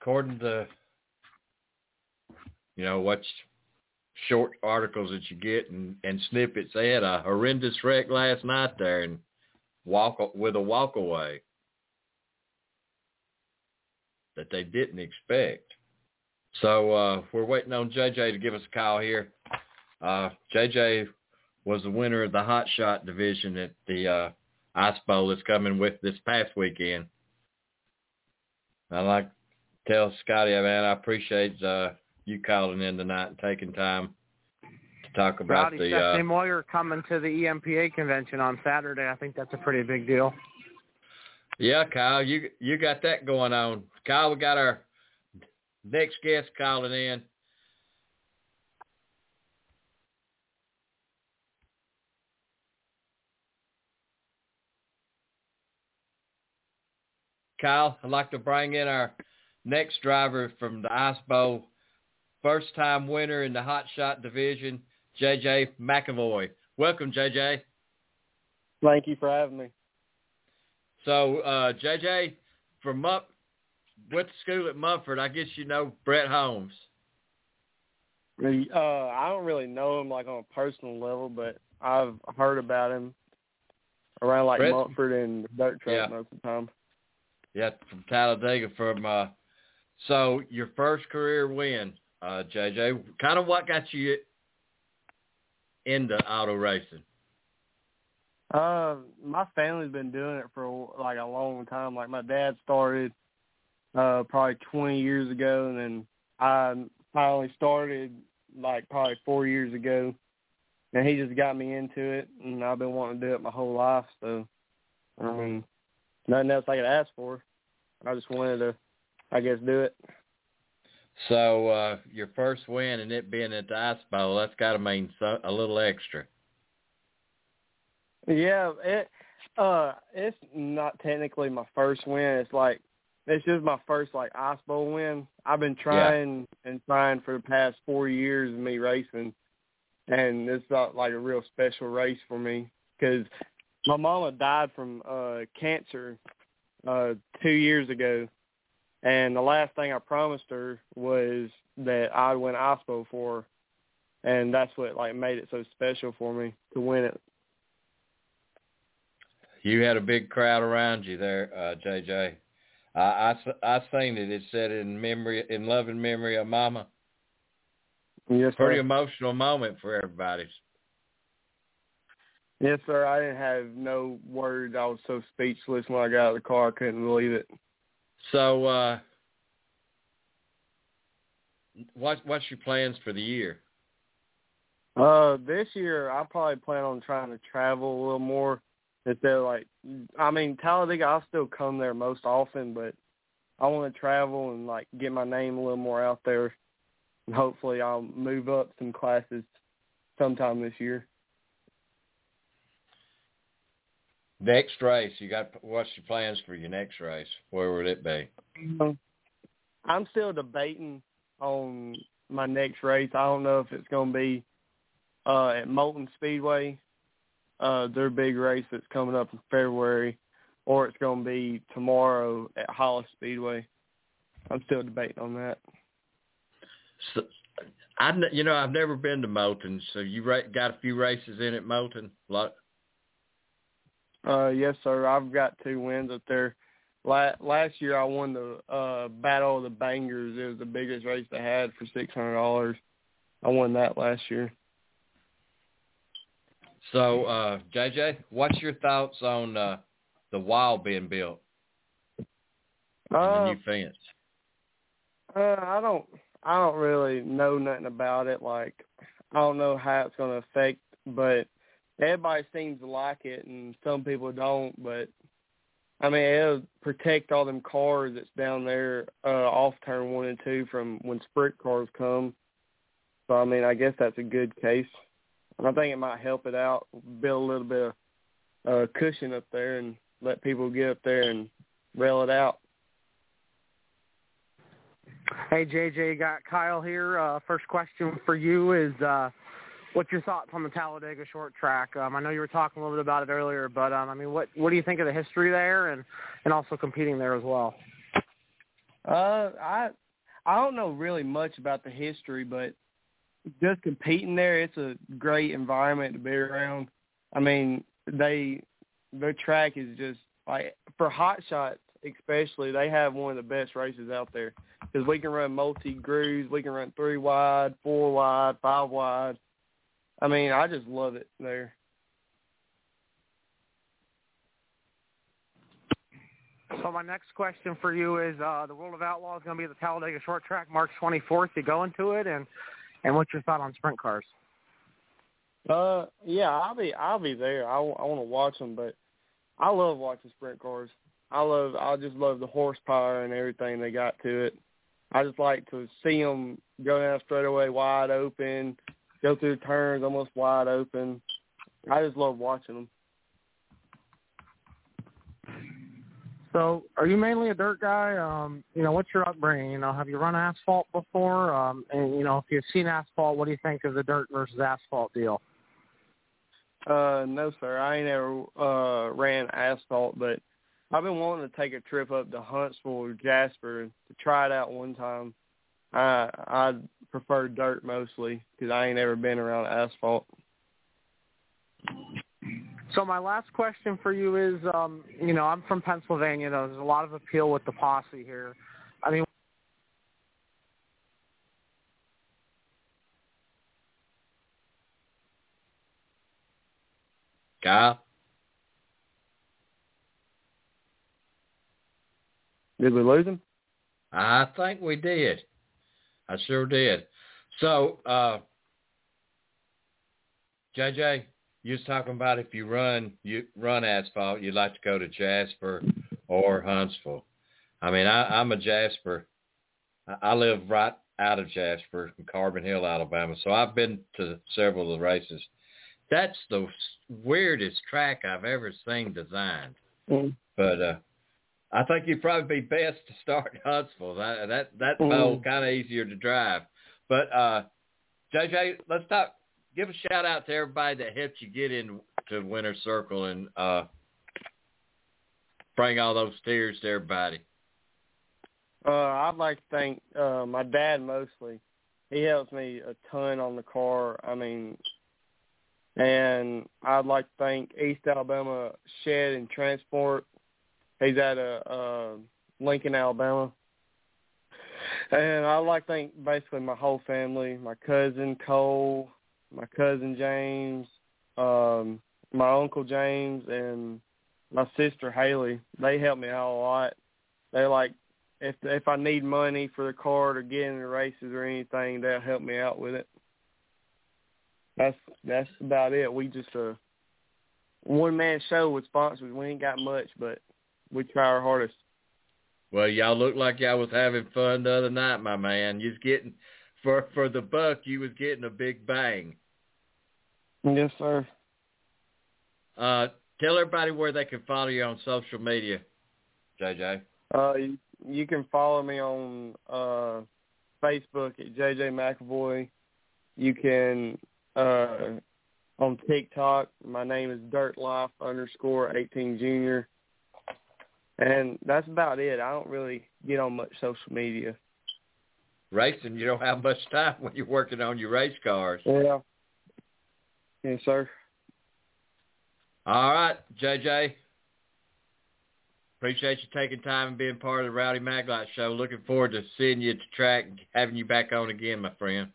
according to, you know, what short articles that you get and, and snippets, they had a horrendous wreck last night there and walk with a walk away that they didn't expect. So uh, we're waiting on JJ to give us a call here. Uh, JJ was the winner of the Hot Shot division at the uh, Ice Bowl that's coming with this past weekend. I'd like to tell Scottie, man, I appreciate uh, you calling in tonight and taking time to talk about Rowdy the Stephanie uh, Moyer coming to the EMPA convention on Saturday. I think that's a pretty big deal. Yeah, Kyle, you you got that going on. Kyle, we got our next guest calling in. Kyle, I'd like to bring in our next driver from the Ice Bowl first time winner in the Hot Shot division, JJ McAvoy. Welcome, JJ. Thank you for having me. So, uh, JJ, from up, went to school at Munford. I guess you know Bret Holmes. Uh, I don't really know him like on a personal level, but I've heard about him around like Brett? Munford and dirt track Yeah. most of the time. Yeah, from Talladega. From uh, so your first career win, uh, JJ. Kind of what got you into auto racing? Uh, my family's been doing it for like a long time. Like my dad started uh probably 20 years ago, and then I finally started like probably four years ago. And he just got me into it, and I've been wanting to do it my whole life. So, I mean, nothing else I could ask for. I just wanted to, I guess, do it. So uh, your first win and it being at the Ice Bowl, that's got to mean so, a little extra. Yeah, it uh it's not technically my first win. It's like it's just my first like ice bowl win. I've been trying and trying for the past four years of me racing, and it's not like a real special race for me because my mama died from uh cancer uh two years ago, and the last thing I promised her was that I'd win bowl for her, and that's what like made it so special for me to win it. You had a big crowd around you there, uh, JJ. I, I, I seen it. It said in memory, in loving memory of Mama. Yes, sir. Pretty emotional moment for everybody. Yes, sir. I didn't have no words. I was so speechless when I got out of the car. I couldn't believe it. So, uh, what what's your plans for the year? Uh, this year I probably plan on trying to travel a little more. Instead of like, I mean, Talladega, I'll still come there most often, but I want to travel and like get my name a little more out there, and hopefully I'll move up some classes sometime this year. Next race, you got what's your plans for your next race? Where would it be? Um, I'm still debating on my next race. I don't know if it's going to be uh, at Moulton Speedway, uh, their big race that's coming up in February, or it's going to be tomorrow at Hollis Speedway. I'm still debating on that. So, I kn- you know I've never been to Moulton, so you ra- got a few races in at Moulton. Lot. Uh, yes, sir. I've got two wins up there. La- last year I won the uh, Battle of the Bangers. It was the biggest race they had for six hundred dollars. I won that last year. So, uh, JJ, what's your thoughts on uh, the wall being built and Uh, the new fence? Uh, I don't. I don't really know nothing about it. Like, I don't know how it's going to affect, but everybody seems to like it, and some people don't. But I mean, it'll protect all them cars that's down there uh, off turn one and two from when sprint cars come. So I mean, I guess that's a good case. And I think it might help it out, build a little bit of uh, cushion up there, and let people get up there and rail it out. Hey JJ, got Kyle here. Uh, first question for you is, uh, what's your thoughts on the Talladega short track? Um, I know you were talking a little bit about it earlier, but um, I mean, what what do you think of the history there, and and also competing there as well? Uh, I I don't know really much about the history, but just competing there, it's a great environment to be around. I mean, they their track is just like for hot shots, especially. They have one of the best races out there because we can run multi grooves, we can run three wide, four wide, five wide. I mean, I just love it there. So my next question for you is, uh, the World of Outlaws is going to be at the Talladega short track March 24th. You going to it, and and what's your thought on sprint cars? Uh, yeah, I'll be I'll be there. I, I want to watch them, but I love watching sprint cars. I love I just love the horsepower and everything they got to it. I just like to see them go down straightaway wide open, go through turns almost wide open. I just love watching them. So, are you mainly a dirt guy? Um, you know, what's your upbringing? You know, have you run asphalt before? Um, and you know, if you've seen asphalt, what do you think of the dirt versus asphalt deal? Uh, no, sir. I ain't ever uh ran asphalt, but I've been wanting to take a trip up to Huntsville or Jasper to try it out one time. I I prefer dirt mostly because I ain't ever been around asphalt. So my last question for you is, um, you know, I'm from Pennsylvania. Though. There's a lot of appeal with the posse here. I mean, Kyle? Did we lose him? I think we did. I sure did. So, uh, JJ, you was talking about if you run you run asphalt, you'd like to go to Jasper or Huntsville. I mean, I, I'm a Jasper. I, live right out of Jasper in Carbon Hill, Alabama. So I've been to several of the races. That's the weirdest track I've ever seen designed. Mm. But uh, I think you'd probably be best to start in Huntsville. That that that Mm. bowl kind of easier to drive. But uh, JJ, let's talk. Give a shout out to everybody that helped you get into Winter Circle and uh, bring all those steers to everybody. Uh, I'd like to thank uh, my dad mostly. He helps me a ton on the car. I mean, and I'd like to thank East Alabama Shed and Transport. He's at a uh, Lincoln, Alabama. And I'd like to thank basically my whole family, my cousin Cole, my cousin James, um, my uncle James, and my sister Haley. They help me out a lot. They like if if I need money for the car to get in the races or anything, they'll help me out with it. That's that's about it. We just a one man show with sponsors. We ain't got much, but we try our hardest. Well, y'all look like y'all was having fun the other night, my man. You was getting for for the buck, you was getting a big bang. Yes, sir. Uh, tell everybody where they can follow you on social media, JJ. Uh, you, you can follow me on uh, Facebook at JJ McAvoy. You can uh, on TikTok. My name is Dirt Life underscore eighteen Junior, and that's about it. I don't really get on much social media. Racing, you don't have much time when you're working on your race cars. Yeah. Yes, sir. All right, JJ. Appreciate you taking time and being part of the Rowdy Maglite Show. Looking forward to seeing you at the track and having you back on again, my friend.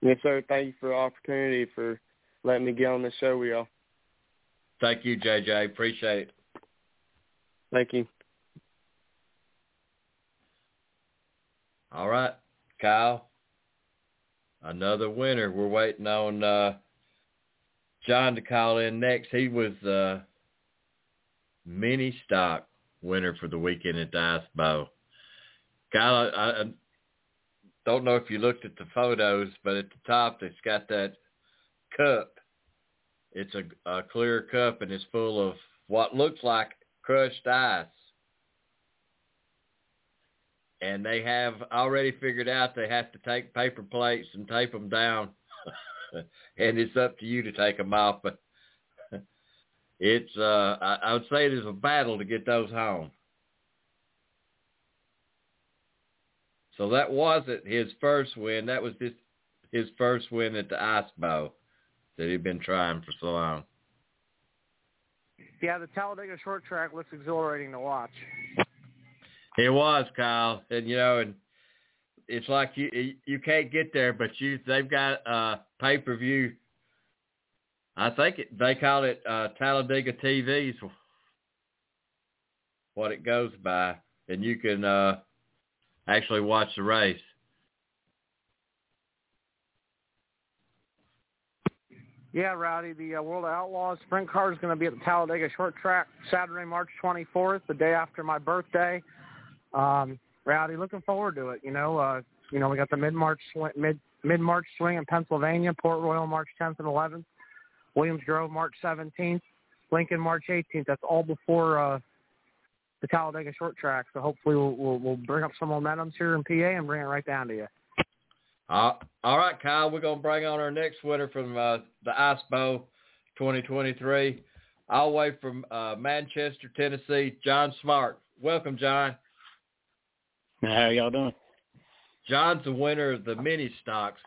Yes, sir. Thank you for the opportunity for letting me get on the show with y'all. Thank you, JJ. Appreciate it. Thank you. All right, Kyle. Another winner. We're waiting on uh, John to call in next. He was uh, mini stock winner for the weekend at Dice Bow. Kyle, I, I don't know if you looked at the photos, but at the top it's got that cup. It's a, a clear cup and it's full of what looks like crushed ice. And they have already figured out they have to take paper plates and tape them down. and it's up to you to take them off. But it's, uh, I, I would say it is a battle to get those home. So that wasn't his first win. That was just his first win at the Ice Bowl that he'd been trying for so long. Yeah, the Talladega short track looks exhilarating to watch. It was Kyle, and you know, and it's like you you can't get there, but you they've got uh pay per view. I think it, they call it uh Talladega TVs, what it goes by, and you can uh actually watch the race. Yeah, Rowdy, the uh, World of Outlaws sprint car is going to be at the Talladega short track Saturday, March 24th, the day after my birthday. Um, Rowdy, looking forward to it. You know, uh, you know, we got the mid March sw- mid mid March swing in Pennsylvania, Port Royal March 10th and 11th, Williams Grove March 17th, Lincoln March 18th. That's all before uh, the Talladega short track. So hopefully we'll, we'll we'll bring up some momentum here in PA and bring it right down to you. Uh, all right, Kyle, we're going to bring on our next winner from uh, the Ice Bowl 2023, all the way from uh, Manchester, Tennessee, John Smartt. Welcome, John. How y'all doing? John's the winner of the mini stocks.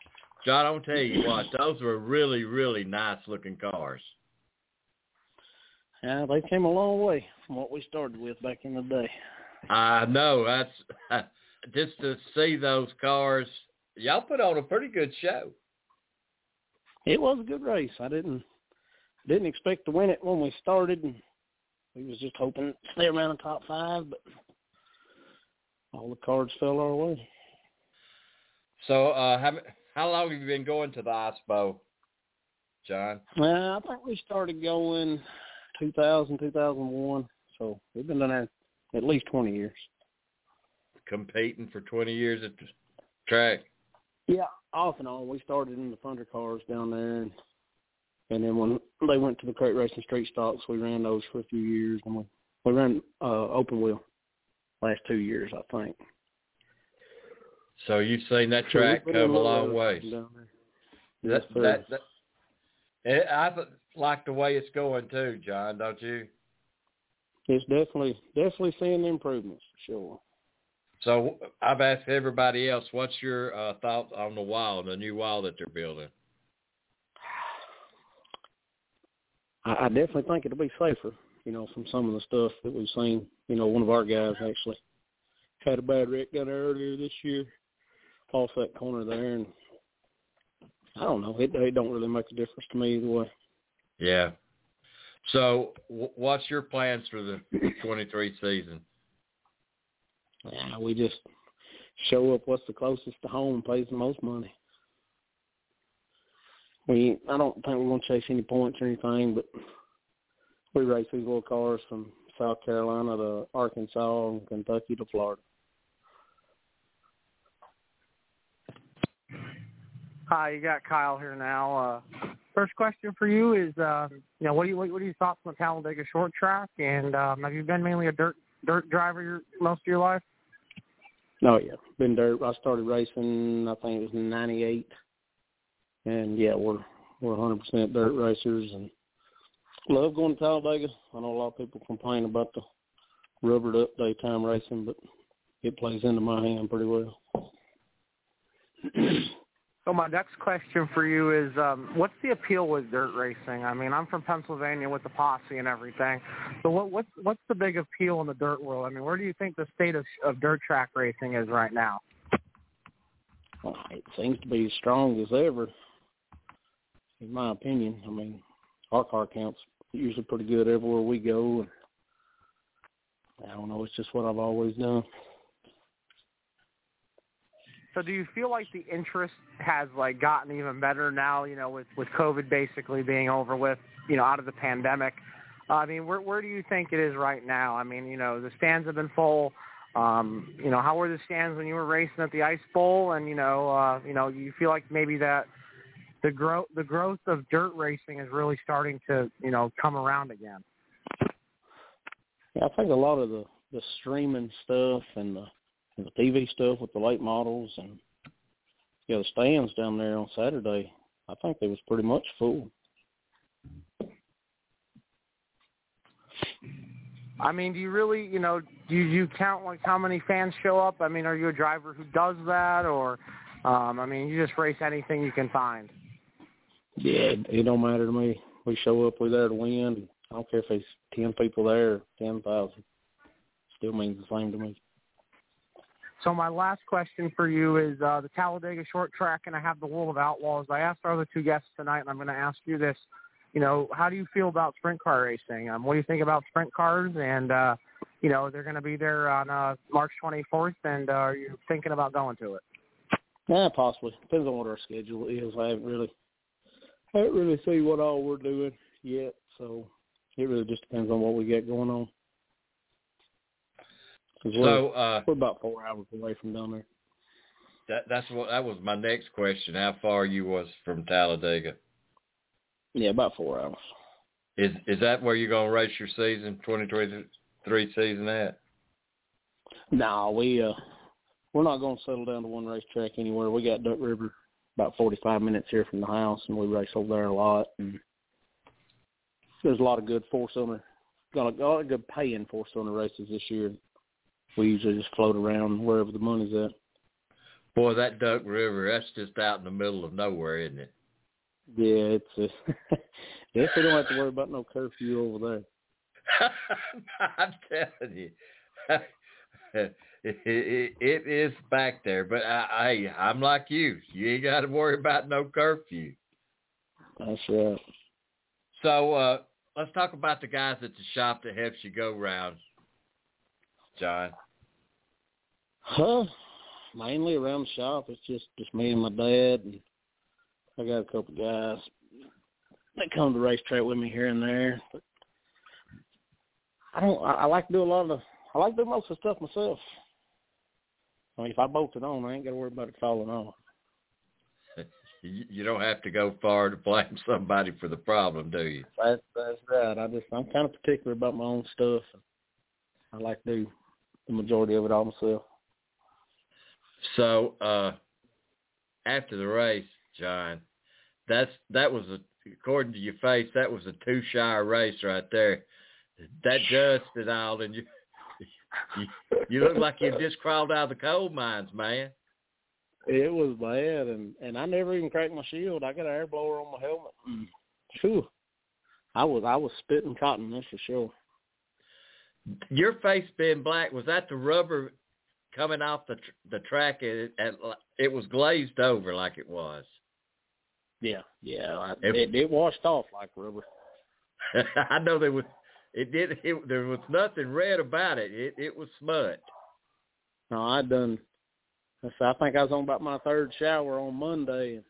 John, I'm tell you what, those were really, really nice looking cars. Yeah, they came a long way from what we started with back in the day. I know that's just to see those cars. Y'all put on a pretty good show. It was a good race. I didn't didn't expect to win it when we started, and we was just hoping to stay around the top five, but all the cards fell our way. So, uh, how how long have you been going to the Ice Bowl, John? Uh, I think we started going 2000, 2001. So we've been doing that at least 20 years. Competing for 20 years at the track. Yeah, off and on. We started in the Thunder cars down there, and and then when they went to the crate racing street stocks, we ran those for a few years, and we we ran uh, open wheel last two years, I think. So you've seen that track so come a long ways. Yes, That, that, that, it, I like the way it's going too, John. Don't you? It's definitely definitely seeing the improvements for sure. So I've asked everybody else, what's your uh, thoughts on the wall, the new wall that they're building? I, I definitely think it'll be safer. You know, from some of the stuff that we've seen. You know, one of our guys actually had a bad wreck down there earlier this year, off that corner there, and I don't know. It, it don't really make a difference to me either way. Yeah. So w- what's your plans for the 23 season? Yeah, we just show up what's the closest to home, and pays the most money. We I don't think we're gonna chase any points or anything, but we race these little cars from South Carolina to Arkansas and Kentucky to Florida. Hi, you got Kyle here now. Uh, first question for you is, uh, you know, what do you what, what are your thoughts on the Talladega short track? And um, have you been mainly a dirt dirt driver your, most of your life? Oh yeah, been dirt. I started racing. I think it was in '98, and yeah, we're we're 100% dirt racers and love going to Talladega. I know a lot of people complain about the rubbered up daytime racing, but it plays into my hand pretty well. So my next question for you is, um, what's the appeal with dirt racing? I mean, I'm from Pennsylvania with the posse and everything. So what what's what's the big appeal in the dirt world? I mean, where do you think the state of, of dirt track racing is right now? Well, it seems to be as strong as ever, in my opinion. I mean, our car count's usually pretty good everywhere we go. And I don't know. It's just what I've always done. So do you feel like the interest has like gotten even better now? You know, with with COVID basically being over with, you know, out of the pandemic. Uh, I mean, where where do you think it is right now? I mean, you know, the stands have been full. Um, you know, how were the stands when you were racing at the Ice Bowl? And you know, uh, you know, you feel like maybe that the growth the growth of dirt racing is really starting to you know come around again. Yeah, I think a lot of the the streaming stuff and the and the TV stuff with the late models and yeah, the stands down there on Saturday, I think they was pretty much full. I mean, do you really, you know, do you, count like how many fans show up? I mean, are you a driver who does that, or, um, I mean, you just race anything you can find? Yeah, it, don't matter to me. We show up, we're there to win. I don't care if there's ten people there, or ten thousand. Still means the same to me. So my last question for you is uh, the Talladega short track, and I have the World of Outlaws. I asked our other two guests tonight, and I'm going to ask you this. You know, how do you feel about sprint car racing? Um, what do you think about sprint cars? And uh, you know, they're going to be there on uh, March 24th, and uh, are you thinking about going to it? Yeah, possibly. Depends on what our schedule is. I haven't really, I haven't really seen what all we're doing yet, so it really just depends on what we get going on. We're, So uh, we're about four hours away from down there. that that's what that was my next question. How far you was from Talladega? Yeah, about four hours. Is is that where you're gonna race your season, 2023 season at? No, we uh we're not going to settle down to one racetrack anywhere. We got Duck River about 45 minutes here from the house, and we race over there a lot. And there's a lot of good four cylinder, got a lot of good paying four cylinder races this year. We usually just float around wherever the money's at. Boy, that Duck River, that's just out in the middle of nowhere, isn't it? Yeah, it's just, yes, we don't have to worry about no curfew over there. I'm telling you, it, it, it is back there. But I, I, I'm like you. You ain't got to worry about no curfew. That's right. So uh, let's talk about the guys at the shop that helps you go round, John. Huh? Mainly around the shop. It's just just me and my dad, and I got a couple guys that come to the racetrack with me here and there. But I don't. I, I like to do a lot of the. I like to do most of the stuff myself. I mean, if I bolt it on, I ain't got to worry about it falling off. You you don't have to go far to blame somebody for the problem, do you? That's that's right. I just I'm kind of particular about my own stuff. I like to do the majority of it all myself. So uh after the race, John, that's that was a according to your face, that was a two shire race right there. That dust and all, and you, you you look like you just crawled out of the coal mines, man. It was bad, and and I never even cracked my shield. I got an air blower on my helmet. Phew. I was I was spitting cotton, that's for sure. Your face being black was that the rubber coming off the tr- the track? It, it it was glazed over like it was. Yeah, yeah. I, If- it, it washed off like rubber. I know there was. It did. It, there was nothing red about it. It it was smut. No, I done. I I think I was on about my third shower on Monday, and,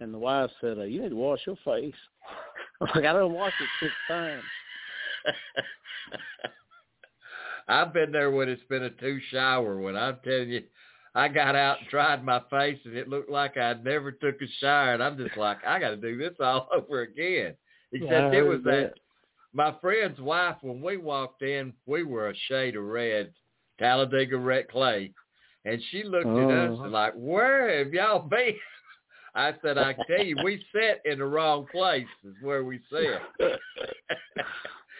and the wife said, uh, "You need to wash your face." I'm like, I done washed it six times. I've been there when it's been a two shower. When I'm telling you, I got out and tried my face, and it looked like I'd never took a shower. And I'm just like, I got to do this all over again. Except Yeah, it was that. that. My friend's wife, when we walked in, we were a shade of red, Talladega red clay, and she looked at us Oh. and like, "Where have y'all been?" I said, "I tell you, we sat in the wrong place. Is where we sat."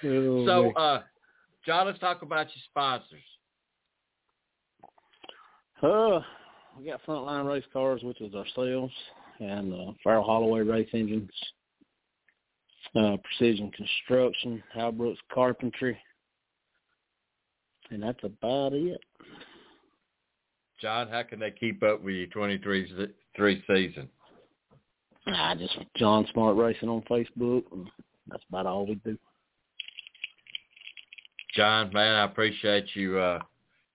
Oh, so, uh, John, let's talk about your sponsors. Uh, we got Frontline Race Cars, which is ourselves, and uh, Farrell Holloway Race Engines, uh, Precision Construction, Hal Brooks Carpentry, and that's about it. John, how can they keep up with your 23 three season? I just John Smartt Racing on Facebook, and that's about all we do. John, man, I appreciate you uh,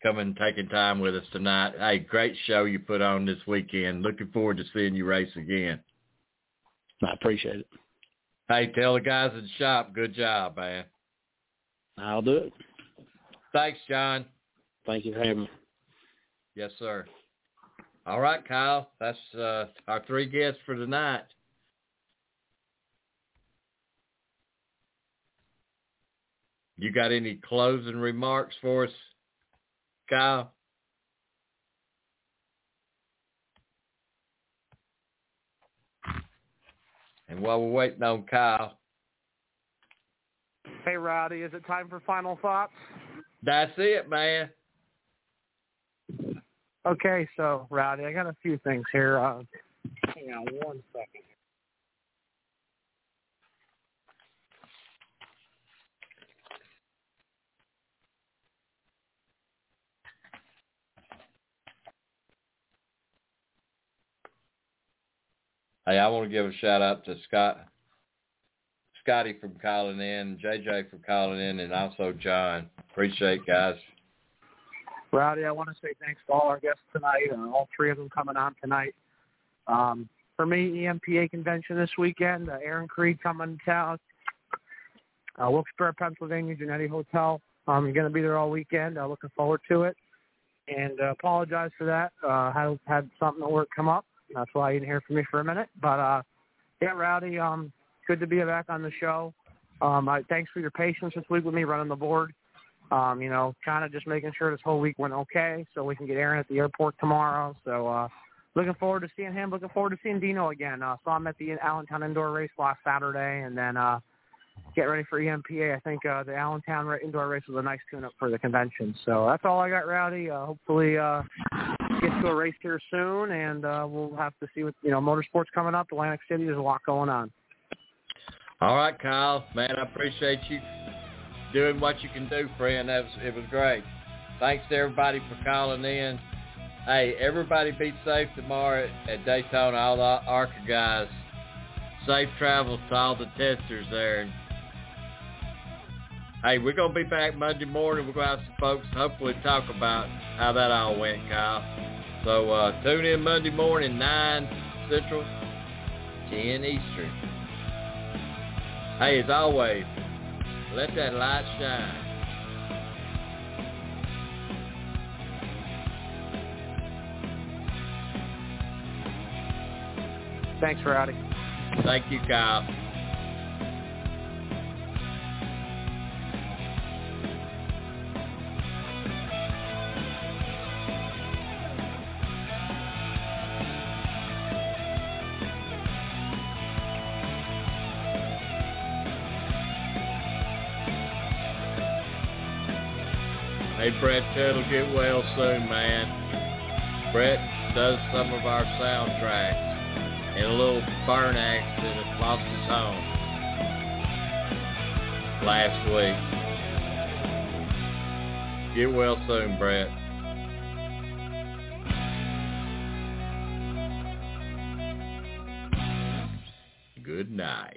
coming and taking time with us tonight. Hey, great show you put on this weekend. Looking forward to seeing you race again. I appreciate it. Hey, tell the guys in the shop, good job, man. I'll do it. Thanks, John. Thank you for having me. Yes, sir. All right, Kyle. That's uh, our three guests for tonight. You got any closing remarks for us, Kyle? And while we're waiting on Kyle, Hey, Rowdy, is it time for final thoughts? that's it, man. Okay, so Rowdy, I got a few things here. Uh, hang on one second. Hey, I want to give a shout out to Scott, Scottie from calling in, JJ from calling in, and also John. Appreciate guys. Rowdy, I want to say thanks to all our guests tonight, all three of them coming on tonight. Um, for me, EMPA convention this weekend, uh, Aaron Creed coming to town. Uh, Wilkes-Barre, Pennsylvania, Genetti Hotel. I'm going to be there all weekend. Uh, looking forward to it. And uh, apologize for that. Uh, had had something at work come up. That's why you didn't hear from me for a minute. But uh, yeah, Rowdy, um, good to be back on the show. Um, I, thanks for your patience this week with me running the board. Um, you know, kind of just making sure this whole week went okay, so we can get Aaron at the airport tomorrow. So uh, looking forward to seeing him. Looking forward to seeing Dino again. Uh, saw him at the Allentown Indoor Race last Saturday, and then uh, get ready for EMPA. I think uh, the Allentown Indoor Race was a nice tune-up for the convention. So that's all I got, Rowdy. Uh, hopefully, uh, get to a race here soon, and uh, we'll have to see what you know. Motorsports coming up, Atlantic City. There's a lot going on. All right, Kyle. Man, I appreciate you doing what you can do, friend. That was, it was great. Thanks to everybody for calling in. Hey, everybody be safe tomorrow at Daytona. All the ARCA guys. Safe travels to all the testers there. Hey, we're to be back Monday morning. We're to have some folks hopefully talk about how that all went, Kyle. So uh, tune in Monday morning, 9 Central, 10 Eastern. Hey, as always, let that light shine. Thanks, Rowdy. Thank you, Kyle. Hey, Brett Tuttle, get well soon, man. Brett does some of our soundtracks. In a little burn accident, lost his home last week. Get well soon, Brett. Good night.